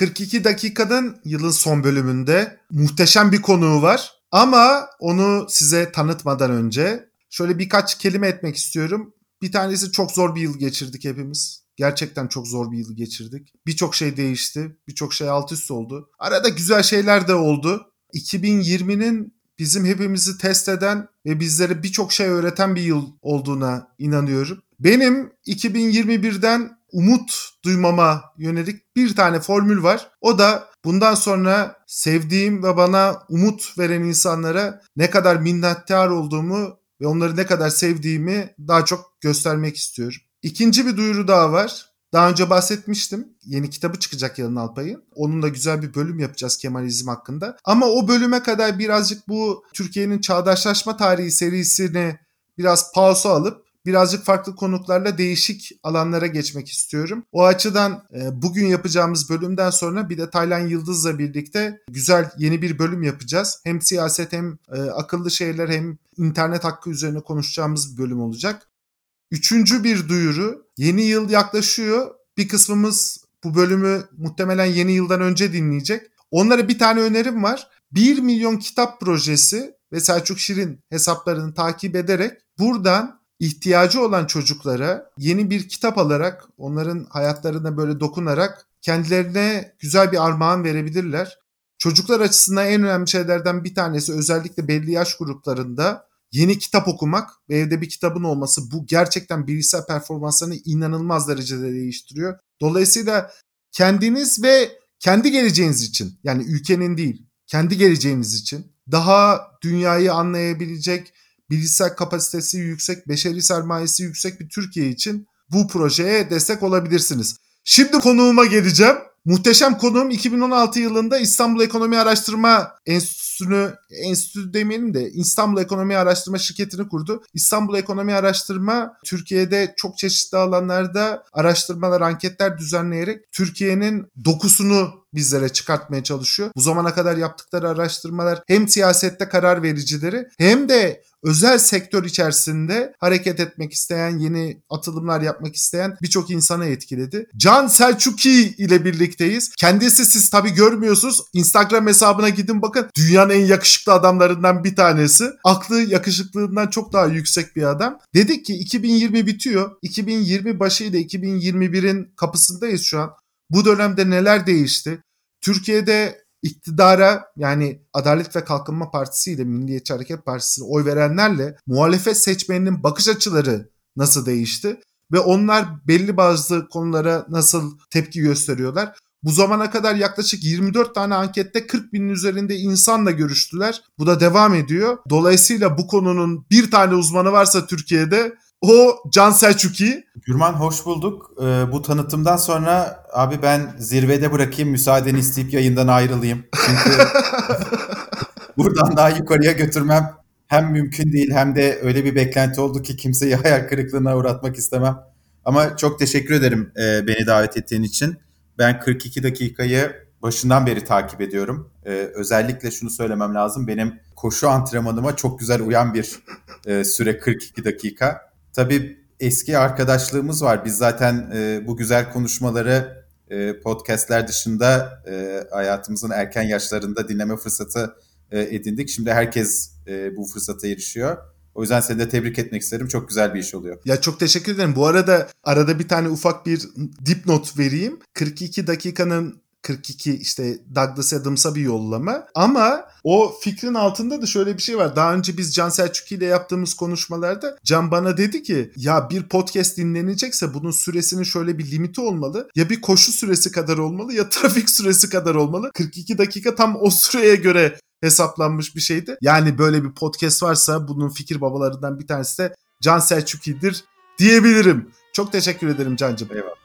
42 dakikanın yılın son bölümünde muhteşem bir konuğu var. Ama onu size tanıtmadan önce şöyle birkaç kelime etmek istiyorum. Bir tanesi çok zor bir yıl geçirdik hepimiz. Gerçekten çok zor bir yıl geçirdik. Birçok şey değişti. Birçok şey alt üst oldu. Arada güzel şeyler de oldu. 2020'nin bizim hepimizi test eden ve bizlere birçok şey öğreten bir yıl olduğuna inanıyorum. Benim 2021'den umut duymama yönelik bir tane formül var. O da bundan sonra sevdiğim ve bana umut veren insanlara ne kadar minnettar olduğumu ve onları ne kadar sevdiğimi daha çok göstermek istiyorum. İkinci bir duyuru daha var. Daha önce bahsetmiştim. Yeni kitabı çıkacak Yalın Alpay'ın. Onunla güzel bir bölüm yapacağız Kemalizm hakkında. Ama o bölüme kadar birazcık bu Türkiye'nin çağdaşlaşma tarihi serisini biraz pausa alıp birazcık farklı konuklarla değişik alanlara geçmek istiyorum. O açıdan e, bugün yapacağımız bölümden sonra bir de Taylan Yıldız'la birlikte güzel yeni bir bölüm yapacağız. Hem siyaset hem e, akıllı şeyler hem internet hakkı üzerine konuşacağımız bir bölüm olacak. Üçüncü bir duyuru. Yeni yıl yaklaşıyor. Bir kısmımız bu bölümü muhtemelen yeni yıldan önce dinleyecek. Onlara bir tane önerim var. 1 milyon kitap projesi ve Selçuk Şirin hesaplarını takip ederek buradan ihtiyacı olan çocuklara yeni bir kitap alarak onların hayatlarına böyle dokunarak kendilerine güzel bir armağan verebilirler. Çocuklar açısından en önemli şeylerden bir tanesi özellikle belli yaş gruplarında yeni kitap okumak ve evde bir kitabın olması bu gerçekten bilgisayar performanslarını inanılmaz derecede değiştiriyor. Dolayısıyla kendiniz ve kendi geleceğiniz için yani ülkenin değil kendi geleceğiniz için daha dünyayı anlayabilecek bilgisayar kapasitesi yüksek, beşeri sermayesi yüksek bir Türkiye için bu projeye destek olabilirsiniz. Şimdi konuğuma geleceğim. Muhteşem konuğum 2016 yılında İstanbul Ekonomi Araştırma Enstitüsü'nü, enstitü demeyelim de İstanbul Ekonomi Araştırma Şirketi'ni kurdu. İstanbul Ekonomi Araştırma Türkiye'de çok çeşitli alanlarda araştırmalar, anketler düzenleyerek Türkiye'nin dokusunu bizlere çıkartmaya çalışıyor. Bu zamana kadar yaptıkları araştırmalar hem siyasette karar vericileri hem de özel sektör içerisinde hareket etmek isteyen, yeni atılımlar yapmak isteyen birçok insana etkiledi. Can Selçuki ile birlikteyiz. Kendisi siz tabii görmüyorsunuz. Instagram hesabına gidin bakın. Dünyanın en yakışıklı adamlarından bir tanesi. Aklı yakışıklığından çok daha yüksek bir adam. Dedik ki 2020 bitiyor. 2020 başı ile 2021'in kapısındayız şu an. Bu dönemde neler değişti? Türkiye'de iktidara yani Adalet ve Kalkınma Partisi ile Milliyetçi Hareket Partisi'ne oy verenlerle muhalefet seçmeninin bakış açıları nasıl değişti? Ve onlar belli bazı konulara nasıl tepki gösteriyorlar? Bu zamana kadar yaklaşık 24 tane ankette 40 binin üzerinde insanla görüştüler. Bu da devam ediyor. Dolayısıyla bu konunun bir tane uzmanı varsa Türkiye'de o Can Selçuki. Gürman hoş bulduk. Ee, bu tanıtımdan sonra abi ben zirvede bırakayım müsaadeni isteyip yayından ayrılayım. Çünkü buradan daha yukarıya götürmem hem mümkün değil hem de öyle bir beklenti oldu ki kimseyi hayal kırıklığına uğratmak istemem. Ama çok teşekkür ederim e, beni davet ettiğin için. Ben 42 dakikayı başından beri takip ediyorum. Ee, özellikle şunu söylemem lazım. Benim koşu antrenmanıma çok güzel uyan bir e, süre 42 dakika. Tabii eski arkadaşlığımız var. Biz zaten e, bu güzel konuşmaları e, podcastler dışında e, hayatımızın erken yaşlarında dinleme fırsatı e, edindik. Şimdi herkes e, bu fırsata erişiyor. O yüzden seni de tebrik etmek isterim. Çok güzel bir iş oluyor. Ya çok teşekkür ederim. Bu arada arada bir tane ufak bir dipnot vereyim. 42 dakikanın 42 işte Douglas Adams'a bir yollama. Ama o fikrin altında da şöyle bir şey var. Daha önce biz Can Selçuk ile yaptığımız konuşmalarda Can bana dedi ki ya bir podcast dinlenecekse bunun süresinin şöyle bir limiti olmalı. Ya bir koşu süresi kadar olmalı ya trafik süresi kadar olmalı. 42 dakika tam o süreye göre hesaplanmış bir şeydi. Yani böyle bir podcast varsa bunun fikir babalarından bir tanesi de Can Selçuk'idir diyebilirim. Çok teşekkür ederim Can'cığım. Eyvallah.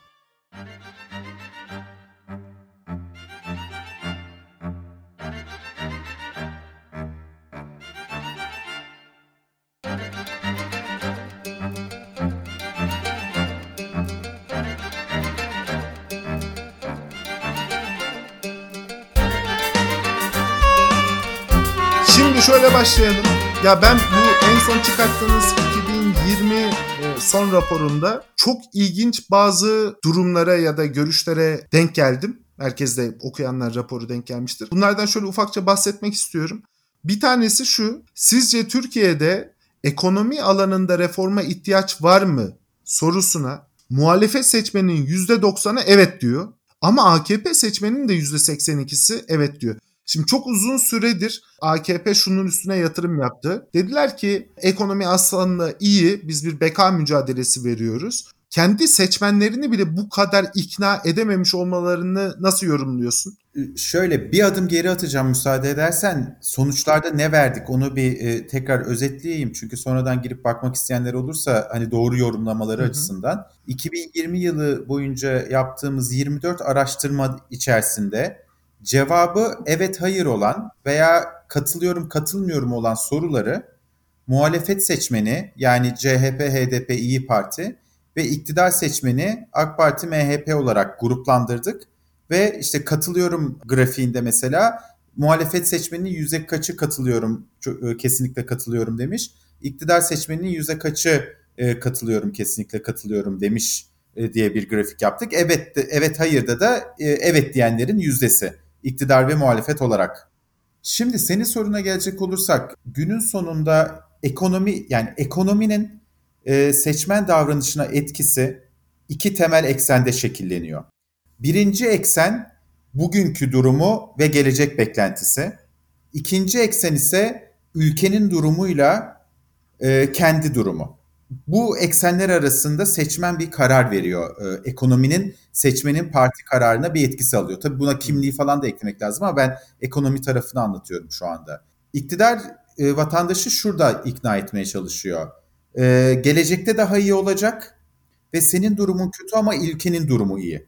Şöyle başlayalım. Ya ben bu en son çıkarttığınız 2020 e, son raporunda çok ilginç bazı durumlara ya da görüşlere denk geldim. Merkezde okuyanlar raporu denk gelmiştir. Bunlardan şöyle ufakça bahsetmek istiyorum. Bir tanesi şu. Sizce Türkiye'de ekonomi alanında reforma ihtiyaç var mı sorusuna muhalefet seçmeninin %90'ı evet diyor. Ama AKP seçmeninin de %82'si evet diyor. Şimdi çok uzun süredir AKP şunun üstüne yatırım yaptı. Dediler ki ekonomi aslında iyi biz bir beka mücadelesi veriyoruz. Kendi seçmenlerini bile bu kadar ikna edememiş olmalarını nasıl yorumluyorsun? Ee, şöyle bir adım geri atacağım müsaade edersen. Sonuçlarda ne verdik onu bir e, tekrar özetleyeyim. Çünkü sonradan girip bakmak isteyenler olursa hani doğru yorumlamaları Hı-hı. açısından. 2020 yılı boyunca yaptığımız 24 araştırma içerisinde cevabı evet hayır olan veya katılıyorum katılmıyorum olan soruları muhalefet seçmeni yani CHP, HDP, İyi Parti ve iktidar seçmeni AK Parti, MHP olarak gruplandırdık ve işte katılıyorum grafiğinde mesela muhalefet seçmeninin yüzde kaçı katılıyorum, e, kesinlikle katılıyorum demiş. İktidar seçmeninin yüzde kaçı e, katılıyorum, kesinlikle katılıyorum demiş e, diye bir grafik yaptık. Evet, evet hayırda da evet diyenlerin yüzdesi iktidar ve muhalefet olarak. Şimdi senin soruna gelecek olursak günün sonunda ekonomi yani ekonominin e, seçmen davranışına etkisi iki temel eksende şekilleniyor. Birinci eksen bugünkü durumu ve gelecek beklentisi. İkinci eksen ise ülkenin durumuyla e, kendi durumu bu eksenler arasında seçmen bir karar veriyor. Ee, ekonominin seçmenin parti kararına bir etkisi alıyor. Tabii buna kimliği falan da eklemek lazım ama ben ekonomi tarafını anlatıyorum şu anda. İktidar e, vatandaşı şurada ikna etmeye çalışıyor. E, gelecekte daha iyi olacak ve senin durumun kötü ama ülkenin durumu iyi.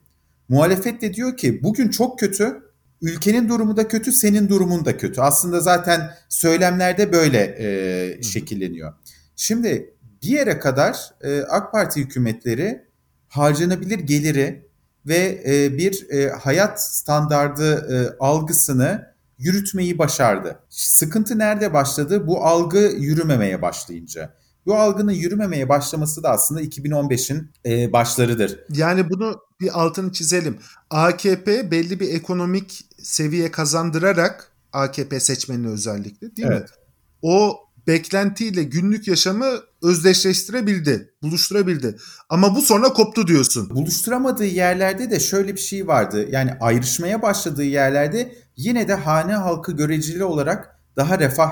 Muhalefet de diyor ki bugün çok kötü, ülkenin durumu da kötü, senin durumun da kötü. Aslında zaten söylemlerde böyle e, şekilleniyor. Şimdi bir yere kadar e, AK Parti hükümetleri harcanabilir geliri ve e, bir e, hayat standardı e, algısını yürütmeyi başardı. Sıkıntı nerede başladı? Bu algı yürümemeye başlayınca. Bu algının yürümemeye başlaması da aslında 2015'in e, başlarıdır. Yani bunu bir altını çizelim. AKP belli bir ekonomik seviye kazandırarak AKP seçmenini özellikle değil evet. mi? O beklentiyle günlük yaşamı özdeşleştirebildi, buluşturabildi. Ama bu sonra koptu diyorsun. Buluşturamadığı yerlerde de şöyle bir şey vardı. Yani ayrışmaya başladığı yerlerde yine de hane halkı göreceli olarak daha refah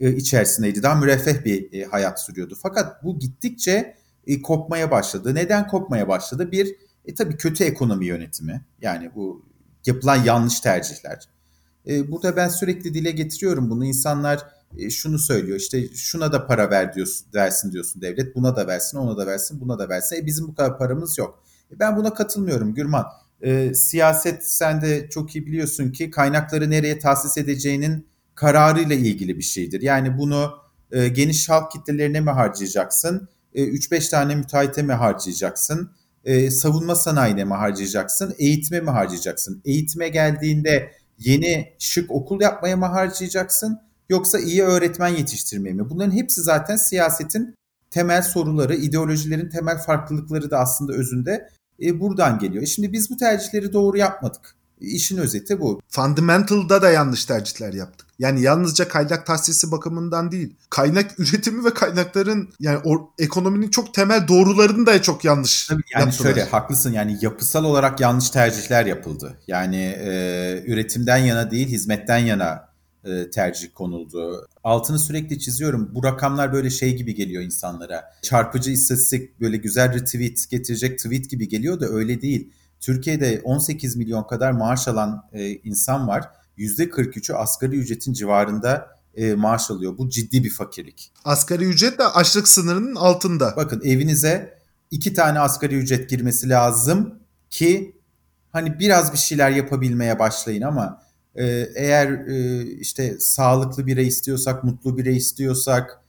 e, içerisindeydi. Daha müreffeh bir e, hayat sürüyordu. Fakat bu gittikçe e, kopmaya başladı. Neden kopmaya başladı? Bir, e, tabii kötü ekonomi yönetimi. Yani bu yapılan yanlış tercihler. E, burada ben sürekli dile getiriyorum bunu. İnsanlar şunu söylüyor işte şuna da para ver diyorsun, versin diyorsun devlet buna da versin ona da versin buna da versin. E bizim bu kadar paramız yok. E ben buna katılmıyorum Gürman. E, siyaset sen de çok iyi biliyorsun ki kaynakları nereye tahsis edeceğinin kararıyla ilgili bir şeydir. Yani bunu e, geniş halk kitlelerine mi harcayacaksın? E, 3-5 tane müteahhite mi harcayacaksın? E, savunma sanayine mi harcayacaksın? Eğitime mi harcayacaksın? Eğitime geldiğinde yeni şık okul yapmaya mı harcayacaksın? Yoksa iyi öğretmen yetiştirmeye mi? Bunların hepsi zaten siyasetin temel soruları, ideolojilerin temel farklılıkları da aslında özünde e, buradan geliyor. E şimdi biz bu tercihleri doğru yapmadık. İşin özeti bu. Fundamental'da da yanlış tercihler yaptık. Yani yalnızca kaynak tahsisi bakımından değil. Kaynak üretimi ve kaynakların yani o, ekonominin çok temel doğrularını da çok yanlış Tabii yani yaptılar. şöyle haklısın yani yapısal olarak yanlış tercihler yapıldı. Yani e, üretimden yana değil hizmetten yana e, tercih konuldu. Altını sürekli çiziyorum. Bu rakamlar böyle şey gibi geliyor insanlara. Çarpıcı istatistik böyle güzel retweet getirecek tweet gibi geliyor da öyle değil. Türkiye'de 18 milyon kadar maaş alan e, insan var. %43'ü asgari ücretin civarında e, maaş alıyor. Bu ciddi bir fakirlik. Asgari ücret de açlık sınırının altında. Bakın evinize iki tane asgari ücret girmesi lazım ki hani biraz bir şeyler yapabilmeye başlayın ama eğer e, işte sağlıklı birey istiyorsak, mutlu birey istiyorsak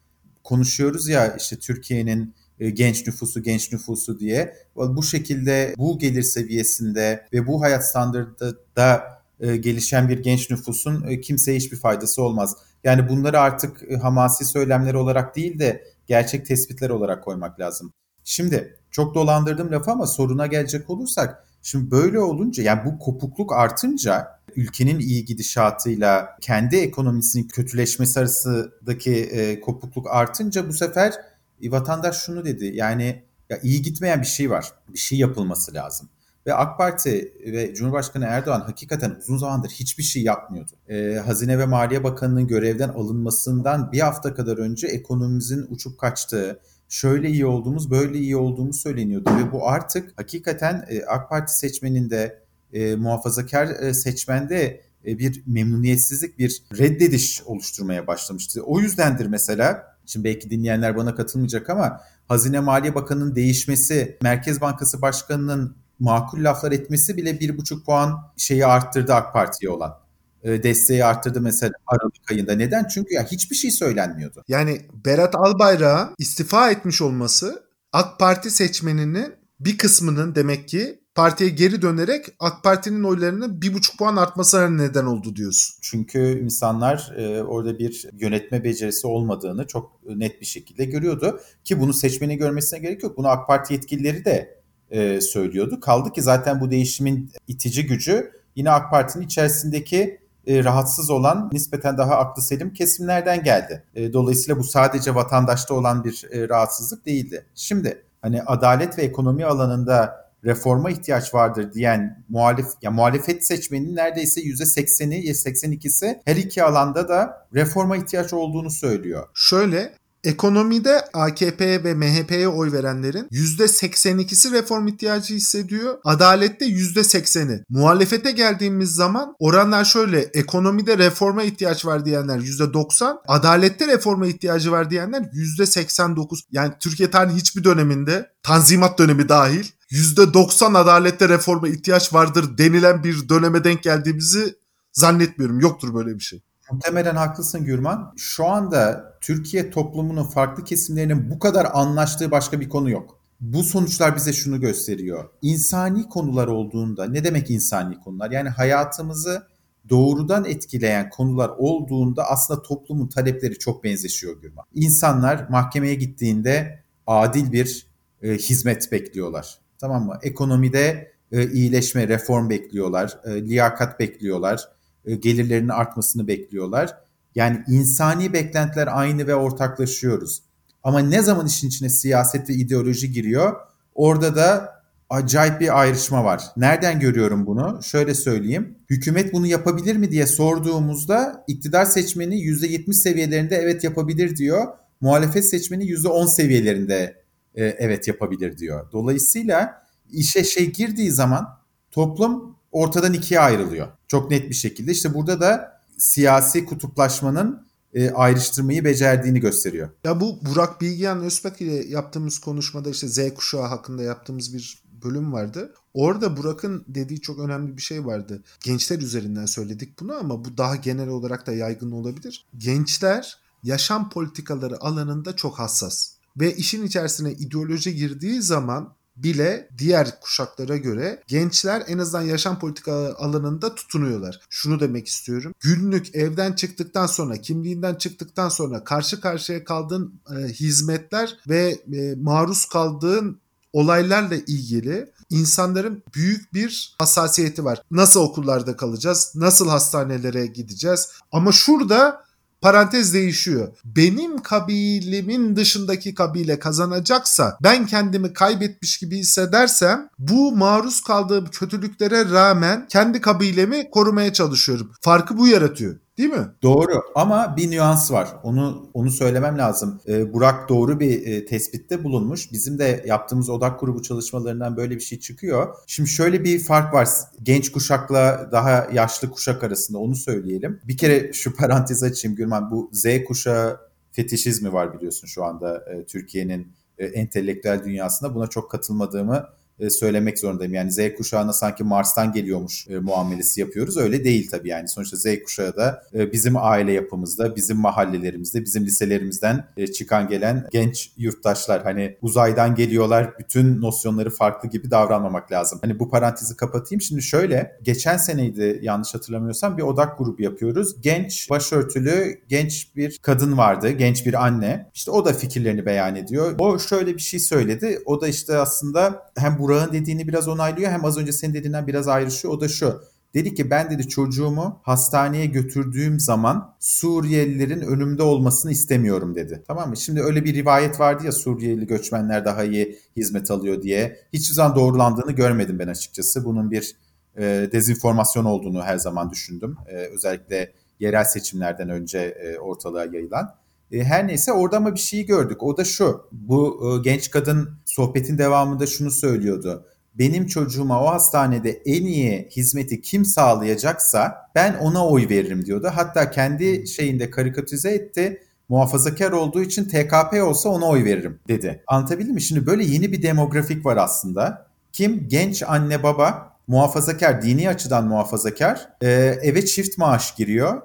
konuşuyoruz ya işte Türkiye'nin e, genç nüfusu, genç nüfusu diye. Bu şekilde bu gelir seviyesinde ve bu hayat standartında e, gelişen bir genç nüfusun kimseye hiçbir faydası olmaz. Yani bunları artık hamasi söylemler olarak değil de gerçek tespitler olarak koymak lazım. Şimdi çok dolandırdım lafı ama soruna gelecek olursak Şimdi böyle olunca yani bu kopukluk artınca ülkenin iyi gidişatıyla kendi ekonomisinin kötüleşmesi arasındaki e, kopukluk artınca bu sefer e, vatandaş şunu dedi. Yani ya iyi gitmeyen bir şey var. Bir şey yapılması lazım. Ve AK Parti ve Cumhurbaşkanı Erdoğan hakikaten uzun zamandır hiçbir şey yapmıyordu. Ee, Hazine ve Maliye Bakanı'nın görevden alınmasından bir hafta kadar önce ekonomimizin uçup kaçtığı, şöyle iyi olduğumuz, böyle iyi olduğumuz söyleniyordu. Ve bu artık hakikaten e, AK Parti seçmeninde, e, muhafazakar e, seçmende e, bir memnuniyetsizlik, bir reddediş oluşturmaya başlamıştı. O yüzdendir mesela, şimdi belki dinleyenler bana katılmayacak ama Hazine Maliye Bakanı'nın değişmesi, Merkez Bankası Başkanı'nın makul laflar etmesi bile bir buçuk puan şeyi arttırdı AK Parti'ye olan. E, desteği arttırdı mesela Aralık ayında. Neden? Çünkü ya hiçbir şey söylenmiyordu. Yani Berat Albayrak'ın istifa etmiş olması AK Parti seçmeninin bir kısmının demek ki partiye geri dönerek AK Parti'nin oylarını bir buçuk puan artmasına neden oldu diyorsun. Çünkü insanlar e, orada bir yönetme becerisi olmadığını çok net bir şekilde görüyordu. Ki bunu seçmeni görmesine gerek yok. Bunu AK Parti yetkilileri de e, söylüyordu. Kaldı ki zaten bu değişimin itici gücü yine AK Parti'nin içerisindeki e, rahatsız olan nispeten daha aklı selim kesimlerden geldi. E, dolayısıyla bu sadece vatandaşta olan bir e, rahatsızlık değildi. Şimdi hani adalet ve ekonomi alanında reforma ihtiyaç vardır diyen muhalif ya muhalefet seçmeninin neredeyse %80'i ya 82'si her iki alanda da reforma ihtiyaç olduğunu söylüyor. Şöyle Ekonomide AKP ve MHP'ye oy verenlerin %82'si reform ihtiyacı hissediyor. Adalette %80'i. Muhalefete geldiğimiz zaman oranlar şöyle. Ekonomide reforma ihtiyaç var diyenler %90. Adalette reforma ihtiyacı var diyenler %89. Yani Türkiye tarihi hiçbir döneminde Tanzimat dönemi dahil %90 adalette reforma ihtiyaç vardır denilen bir döneme denk geldiğimizi zannetmiyorum. Yoktur böyle bir şey. Muhtemelen haklısın Gürman. Şu anda Türkiye toplumunun farklı kesimlerinin bu kadar anlaştığı başka bir konu yok. Bu sonuçlar bize şunu gösteriyor. İnsani konular olduğunda, ne demek insani konular? Yani hayatımızı doğrudan etkileyen konular olduğunda aslında toplumun talepleri çok benzeşiyor Gürman. İnsanlar mahkemeye gittiğinde adil bir e, hizmet bekliyorlar. Tamam mı? Ekonomide e, iyileşme, reform bekliyorlar, e, liyakat bekliyorlar e, gelirlerinin artmasını bekliyorlar. Yani insani beklentiler aynı ve ortaklaşıyoruz. Ama ne zaman işin içine siyaset ve ideoloji giriyor orada da acayip bir ayrışma var. Nereden görüyorum bunu? Şöyle söyleyeyim. Hükümet bunu yapabilir mi diye sorduğumuzda iktidar seçmeni %70 seviyelerinde evet yapabilir diyor. Muhalefet seçmeni %10 seviyelerinde e, evet yapabilir diyor. Dolayısıyla işe şey girdiği zaman toplum ortadan ikiye ayrılıyor. Çok net bir şekilde. İşte burada da siyasi kutuplaşmanın e, ayrıştırmayı becerdiğini gösteriyor. Ya bu Burak Bilgehan Özbek ile yaptığımız konuşmada işte Z kuşağı hakkında yaptığımız bir bölüm vardı. Orada Burak'ın dediği çok önemli bir şey vardı. Gençler üzerinden söyledik bunu ama bu daha genel olarak da yaygın olabilir. Gençler yaşam politikaları alanında çok hassas. Ve işin içerisine ideoloji girdiği zaman bile diğer kuşaklara göre gençler en azından yaşam politika alanında tutunuyorlar. Şunu demek istiyorum. Günlük evden çıktıktan sonra, kimliğinden çıktıktan sonra karşı karşıya kaldığın e, hizmetler ve e, maruz kaldığın olaylarla ilgili insanların büyük bir hassasiyeti var. Nasıl okullarda kalacağız? Nasıl hastanelere gideceğiz? Ama şurada parantez değişiyor. Benim kabilemin dışındaki kabile kazanacaksa ben kendimi kaybetmiş gibi hissedersem bu maruz kaldığım kötülüklere rağmen kendi kabilemi korumaya çalışıyorum. Farkı bu yaratıyor. Değil mi? Doğru ama bir nüans var. Onu onu söylemem lazım. Ee, Burak doğru bir e, tespitte bulunmuş. Bizim de yaptığımız odak grubu çalışmalarından böyle bir şey çıkıyor. Şimdi şöyle bir fark var. Genç kuşakla daha yaşlı kuşak arasında onu söyleyelim. Bir kere şu parantez açayım Gürman. Bu Z kuşağı fetişizmi var biliyorsun şu anda e, Türkiye'nin e, entelektüel dünyasında. Buna çok katılmadığımı söylemek zorundayım. Yani Z kuşağına sanki Mars'tan geliyormuş e, muamelesi yapıyoruz. Öyle değil tabii yani. Sonuçta Z kuşağı da e, bizim aile yapımızda, bizim mahallelerimizde, bizim liselerimizden e, çıkan gelen genç yurttaşlar. Hani uzaydan geliyorlar, bütün nosyonları farklı gibi davranmamak lazım. Hani bu parantezi kapatayım. Şimdi şöyle, geçen seneydi yanlış hatırlamıyorsam bir odak grubu yapıyoruz. Genç, başörtülü, genç bir kadın vardı, genç bir anne. İşte o da fikirlerini beyan ediyor. O şöyle bir şey söyledi. O da işte aslında hem bu Burak'ın dediğini biraz onaylıyor hem az önce senin dediğinden biraz ayrışıyor. O da şu. Dedi ki ben dedi çocuğumu hastaneye götürdüğüm zaman Suriyelilerin önümde olmasını istemiyorum dedi. Tamam mı? Şimdi öyle bir rivayet vardı ya Suriyeli göçmenler daha iyi hizmet alıyor diye. Hiçbir zaman doğrulandığını görmedim ben açıkçası. Bunun bir e, dezinformasyon olduğunu her zaman düşündüm. E, özellikle yerel seçimlerden önce e, ortalığa yayılan. E, her neyse orada ama bir şeyi gördük. O da şu. Bu e, genç kadın sohbetin devamında şunu söylüyordu benim çocuğuma o hastanede en iyi hizmeti kim sağlayacaksa ben ona oy veririm diyordu. Hatta kendi şeyinde karikatüze etti. Muhafazakar olduğu için TKP olsa ona oy veririm dedi. Anlatabildim mi? Şimdi böyle yeni bir demografik var aslında. Kim? Genç anne baba muhafazakar, dini açıdan muhafazakar. Ee, eve çift maaş giriyor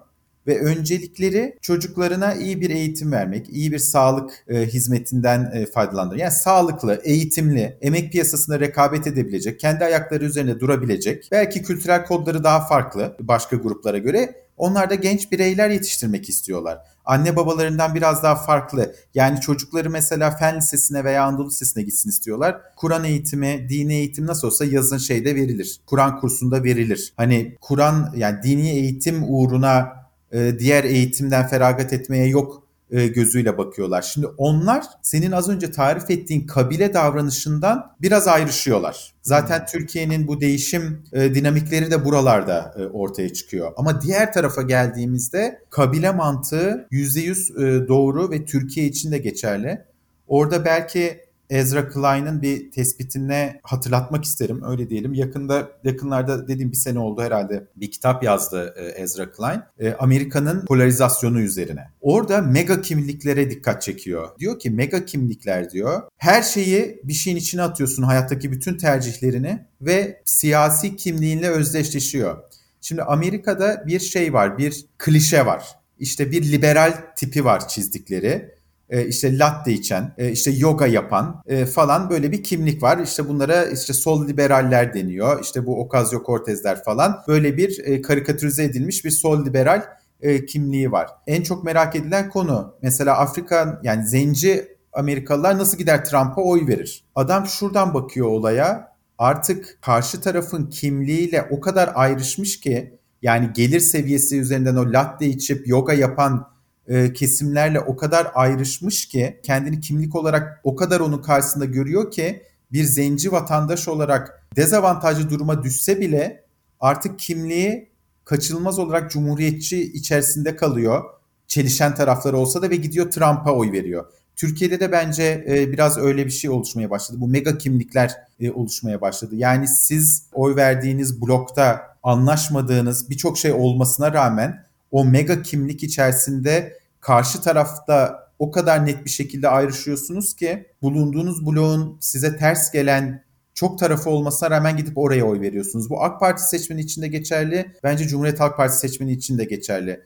ve öncelikleri çocuklarına iyi bir eğitim vermek, iyi bir sağlık e, hizmetinden e, faydalandırmak. Yani sağlıklı, eğitimli, emek piyasasında rekabet edebilecek, kendi ayakları üzerinde durabilecek, belki kültürel kodları daha farklı başka gruplara göre onlar da genç bireyler yetiştirmek istiyorlar. Anne babalarından biraz daha farklı. Yani çocukları mesela fen lisesine veya Anadolu Lisesi'ne gitsin istiyorlar. Kur'an eğitimi, dini eğitim nasıl olsa yazın şeyde verilir. Kur'an kursunda verilir. Hani Kur'an yani dini eğitim uğruna e, diğer eğitimden feragat etmeye yok e, gözüyle bakıyorlar. Şimdi onlar senin az önce tarif ettiğin kabile davranışından biraz ayrışıyorlar. Zaten hmm. Türkiye'nin bu değişim e, dinamikleri de buralarda ortaya çıkıyor. Ama diğer tarafa geldiğimizde kabile mantığı %100 doğru ve Türkiye için de geçerli. Orada belki Ezra Klein'ın bir tespitine hatırlatmak isterim. Öyle diyelim. Yakında yakınlarda dediğim bir sene oldu herhalde bir kitap yazdı e, Ezra Klein. E, Amerika'nın polarizasyonu üzerine. Orada mega kimliklere dikkat çekiyor. Diyor ki mega kimlikler diyor her şeyi bir şeyin içine atıyorsun hayattaki bütün tercihlerini ve siyasi kimliğinle özdeşleşiyor. Şimdi Amerika'da bir şey var, bir klişe var. İşte bir liberal tipi var çizdikleri e, işte latte içen, e, işte yoga yapan e, falan böyle bir kimlik var. İşte bunlara işte sol liberaller deniyor. İşte bu Ocasio-Cortez'ler falan böyle bir e, karikatürize edilmiş bir sol liberal e, kimliği var. En çok merak edilen konu mesela Afrika yani zenci Amerikalılar nasıl gider Trump'a oy verir? Adam şuradan bakıyor olaya. Artık karşı tarafın kimliğiyle o kadar ayrışmış ki yani gelir seviyesi üzerinden o latte içip yoga yapan e, kesimlerle o kadar ayrışmış ki kendini kimlik olarak o kadar onun karşısında görüyor ki bir zenci vatandaş olarak dezavantajlı duruma düşse bile artık kimliği kaçınılmaz olarak cumhuriyetçi içerisinde kalıyor. Çelişen tarafları olsa da ve gidiyor Trump'a oy veriyor. Türkiye'de de bence e, biraz öyle bir şey oluşmaya başladı. Bu mega kimlikler e, oluşmaya başladı. Yani siz oy verdiğiniz blokta anlaşmadığınız birçok şey olmasına rağmen o mega kimlik içerisinde karşı tarafta o kadar net bir şekilde ayrışıyorsunuz ki bulunduğunuz bloğun size ters gelen çok tarafı olmasına rağmen gidip oraya oy veriyorsunuz. Bu AK Parti seçmeni için de geçerli. Bence Cumhuriyet Halk Partisi seçmeni için de geçerli.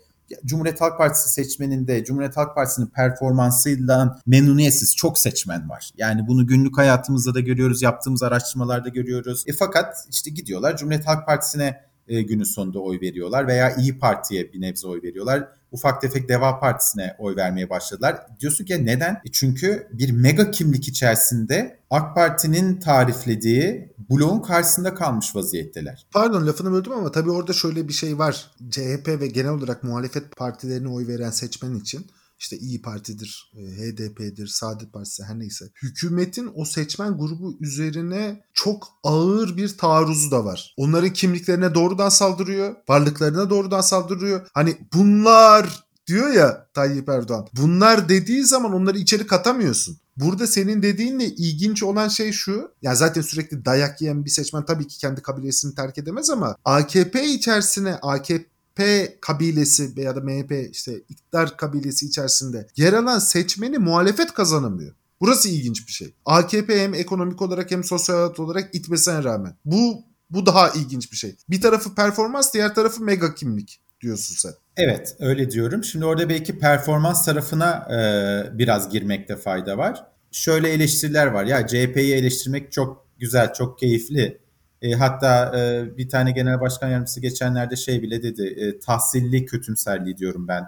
Cumhuriyet Halk Partisi seçmeninde Cumhuriyet Halk Partisi'nin performansıyla memnuniyetsiz çok seçmen var. Yani bunu günlük hayatımızda da görüyoruz, yaptığımız araştırmalarda görüyoruz. E fakat işte gidiyorlar Cumhuriyet Halk Partisi'ne e, günün sonunda oy veriyorlar veya İyi Parti'ye bir nebze oy veriyorlar. Ufak tefek Deva Partisi'ne oy vermeye başladılar. Diyorsun ki neden? E çünkü bir mega kimlik içerisinde AK Parti'nin tariflediği bloğun karşısında kalmış vaziyetteler. Pardon lafını böldüm ama tabii orada şöyle bir şey var. CHP ve genel olarak muhalefet partilerine oy veren seçmen için işte İyi Parti'dir, e, HDP'dir, Saadet Partisi her neyse. Hükümetin o seçmen grubu üzerine çok ağır bir taarruzu da var. Onların kimliklerine doğrudan saldırıyor, varlıklarına doğrudan saldırıyor. Hani bunlar diyor ya Tayyip Erdoğan. Bunlar dediği zaman onları içeri katamıyorsun. Burada senin dediğinle ilginç olan şey şu. Ya zaten sürekli dayak yiyen bir seçmen tabii ki kendi kabilesini terk edemez ama AKP içerisine AKP Kabilesi veya da MHP işte iktidar kabilesi içerisinde yer alan seçmeni muhalefet kazanamıyor. Burası ilginç bir şey. AKP hem ekonomik olarak hem sosyal olarak itmesine rağmen. Bu bu daha ilginç bir şey. Bir tarafı performans, diğer tarafı mega kimlik diyorsun sen. Evet, öyle diyorum. Şimdi orada belki performans tarafına e, biraz girmekte fayda var. Şöyle eleştiriler var. Ya CHP'yi eleştirmek çok güzel, çok keyifli. E, hatta e, bir tane genel başkan yardımcısı geçenlerde şey bile dedi. E, tahsilli kötümserliği diyorum ben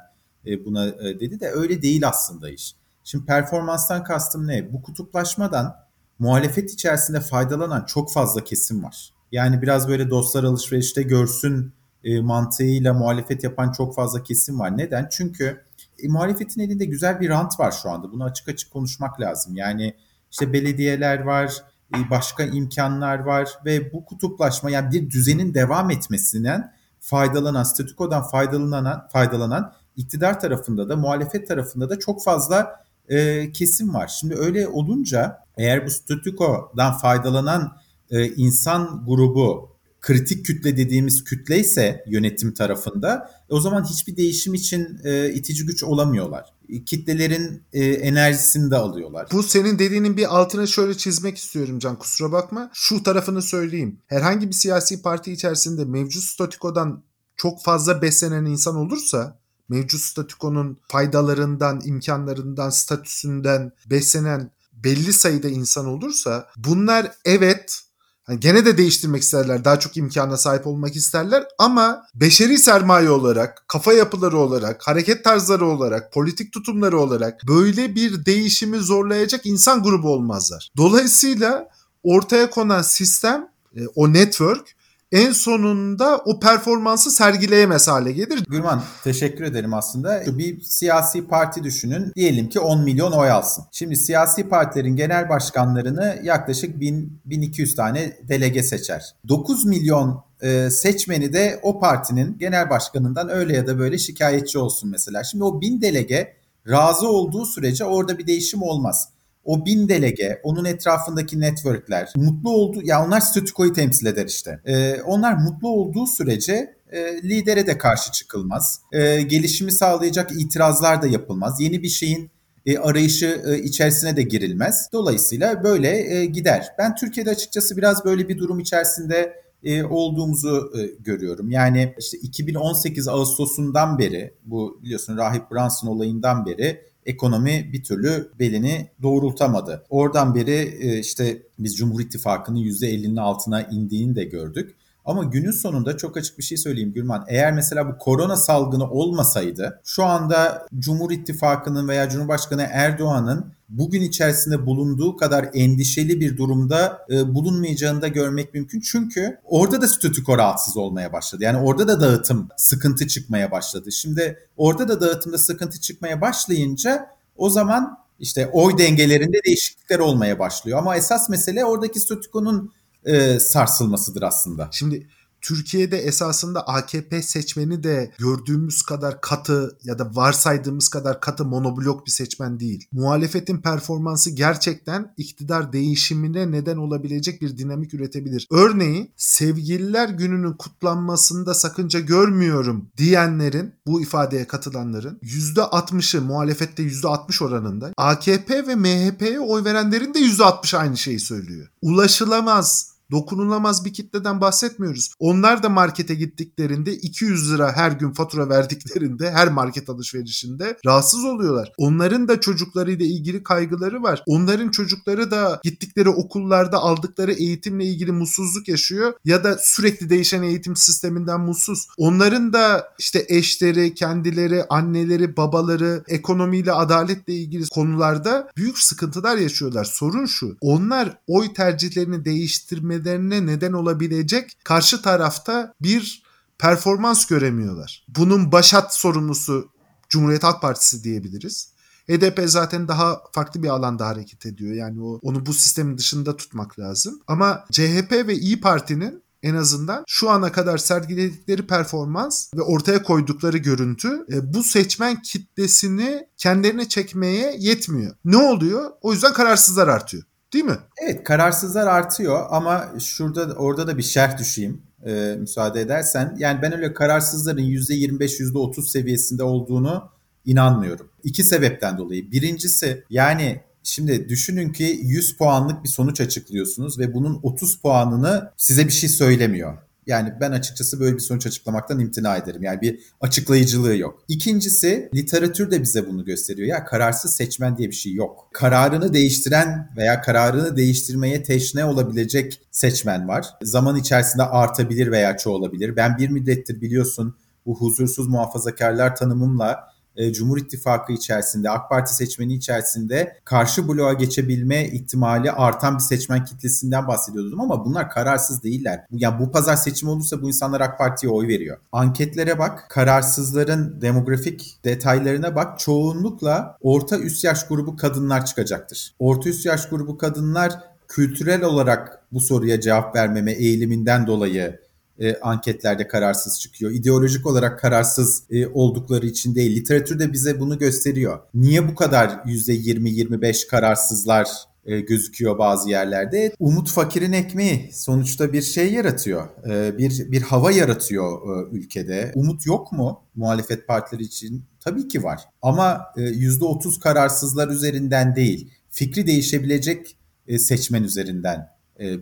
buna dedi de öyle değil aslında iş. Şimdi performanstan kastım ne? Bu kutuplaşmadan muhalefet içerisinde faydalanan çok fazla kesim var. Yani biraz böyle dostlar alışverişte görsün mantığıyla muhalefet yapan çok fazla kesim var. Neden? Çünkü e, muhalefetin elinde güzel bir rant var şu anda. Bunu açık açık konuşmak lazım. Yani işte belediyeler var, başka imkanlar var ve bu kutuplaşma yani bir düzenin devam etmesinden faydalanan, statükodan faydalanan, faydalanan iktidar tarafında da muhalefet tarafında da çok fazla e, kesim var. Şimdi öyle olunca eğer bu statükodan faydalanan e, insan grubu kritik kütle dediğimiz kütle ise yönetim tarafında e, o zaman hiçbir değişim için e, itici güç olamıyorlar. E, kitlelerin e, enerjisini de alıyorlar. Bu senin dediğinin bir altına şöyle çizmek istiyorum Can kusura bakma. Şu tarafını söyleyeyim. Herhangi bir siyasi parti içerisinde mevcut statükodan çok fazla beslenen insan olursa mevcut statükonun faydalarından, imkanlarından, statüsünden beslenen belli sayıda insan olursa bunlar evet Hani gene de değiştirmek isterler. Daha çok imkana sahip olmak isterler ama beşeri sermaye olarak, kafa yapıları olarak, hareket tarzları olarak, politik tutumları olarak böyle bir değişimi zorlayacak insan grubu olmazlar. Dolayısıyla ortaya konan sistem, e, o network en sonunda o performansı sergileyemez hale gelir. Gürman teşekkür ederim aslında. Bir siyasi parti düşünün. Diyelim ki 10 milyon oy alsın. Şimdi siyasi partilerin genel başkanlarını yaklaşık 1000, 1200 tane delege seçer. 9 milyon e, seçmeni de o partinin genel başkanından öyle ya da böyle şikayetçi olsun mesela. Şimdi o 1000 delege razı olduğu sürece orada bir değişim olmaz o bin delege, onun etrafındaki networkler mutlu oldu. Ya onlar statükoyu temsil eder işte. Ee, onlar mutlu olduğu sürece e, lidere de karşı çıkılmaz. E, gelişimi sağlayacak itirazlar da yapılmaz. Yeni bir şeyin e, arayışı e, içerisine de girilmez. Dolayısıyla böyle e, gider. Ben Türkiye'de açıkçası biraz böyle bir durum içerisinde e, olduğumuzu e, görüyorum. Yani işte 2018 Ağustos'undan beri bu biliyorsun Rahip Brunson olayından beri ekonomi bir türlü belini doğrultamadı. Oradan beri e, işte biz Cumhur İttifakı'nın %50'nin altına indiğini de gördük. Ama günün sonunda çok açık bir şey söyleyeyim Gülman. Eğer mesela bu korona salgını olmasaydı şu anda Cumhur İttifakı'nın veya Cumhurbaşkanı Erdoğan'ın bugün içerisinde bulunduğu kadar endişeli bir durumda e, bulunmayacağını da görmek mümkün. Çünkü orada da statüko rahatsız olmaya başladı. Yani orada da dağıtım sıkıntı çıkmaya başladı. Şimdi orada da dağıtımda sıkıntı çıkmaya başlayınca o zaman işte oy dengelerinde değişiklikler olmaya başlıyor. Ama esas mesele oradaki statükonun e, sarsılmasıdır aslında. Şimdi Türkiye'de esasında AKP seçmeni de gördüğümüz kadar katı ya da varsaydığımız kadar katı monoblok bir seçmen değil. Muhalefetin performansı gerçekten iktidar değişimine neden olabilecek bir dinamik üretebilir. Örneğin sevgililer gününün kutlanmasında sakınca görmüyorum diyenlerin bu ifadeye katılanların %60'ı muhalefette %60 oranında AKP ve MHP'ye oy verenlerin de %60 aynı şeyi söylüyor. Ulaşılamaz dokunulamaz bir kitleden bahsetmiyoruz. Onlar da markete gittiklerinde 200 lira her gün fatura verdiklerinde her market alışverişinde rahatsız oluyorlar. Onların da çocuklarıyla ilgili kaygıları var. Onların çocukları da gittikleri okullarda aldıkları eğitimle ilgili mutsuzluk yaşıyor ya da sürekli değişen eğitim sisteminden mutsuz. Onların da işte eşleri, kendileri, anneleri, babaları ekonomiyle adaletle ilgili konularda büyük sıkıntılar yaşıyorlar. Sorun şu. Onlar oy tercihlerini değiştirme etmelerine neden olabilecek karşı tarafta bir performans göremiyorlar. Bunun başat sorumlusu Cumhuriyet Halk Partisi diyebiliriz. HDP zaten daha farklı bir alanda hareket ediyor. Yani o onu bu sistemin dışında tutmak lazım. Ama CHP ve İyi Parti'nin en azından şu ana kadar sergiledikleri performans ve ortaya koydukları görüntü e, bu seçmen kitlesini kendilerine çekmeye yetmiyor. Ne oluyor? O yüzden kararsızlar artıyor. Değil mi? Evet kararsızlar artıyor ama şurada orada da bir şerh düşeyim e, müsaade edersen. Yani ben öyle kararsızların %25 %30 seviyesinde olduğunu inanmıyorum. İki sebepten dolayı. Birincisi yani Şimdi düşünün ki 100 puanlık bir sonuç açıklıyorsunuz ve bunun 30 puanını size bir şey söylemiyor. Yani ben açıkçası böyle bir sonuç açıklamaktan imtina ederim. Yani bir açıklayıcılığı yok. İkincisi literatür de bize bunu gösteriyor. Ya kararsız seçmen diye bir şey yok. Kararını değiştiren veya kararını değiştirmeye teşne olabilecek seçmen var. Zaman içerisinde artabilir veya çoğalabilir. Ben bir müddettir biliyorsun bu huzursuz muhafazakarlar tanımımla e, Cumhur İttifakı içerisinde, AK Parti seçmeni içerisinde karşı bloğa geçebilme ihtimali artan bir seçmen kitlesinden bahsediyordum ama bunlar kararsız değiller. Yani bu pazar seçim olursa bu insanlar AK Parti'ye oy veriyor. Anketlere bak, kararsızların demografik detaylarına bak. Çoğunlukla orta üst yaş grubu kadınlar çıkacaktır. Orta üst yaş grubu kadınlar kültürel olarak bu soruya cevap vermeme eğiliminden dolayı e, anketlerde kararsız çıkıyor. İdeolojik olarak kararsız e, oldukları için değil. Literatür de bize bunu gösteriyor. Niye bu kadar %20-25 kararsızlar e, gözüküyor bazı yerlerde. Umut fakirin ekmeği sonuçta bir şey yaratıyor. E, bir bir hava yaratıyor e, ülkede. Umut yok mu muhalefet partileri için? Tabii ki var. Ama e, %30 kararsızlar üzerinden değil. Fikri değişebilecek e, seçmen üzerinden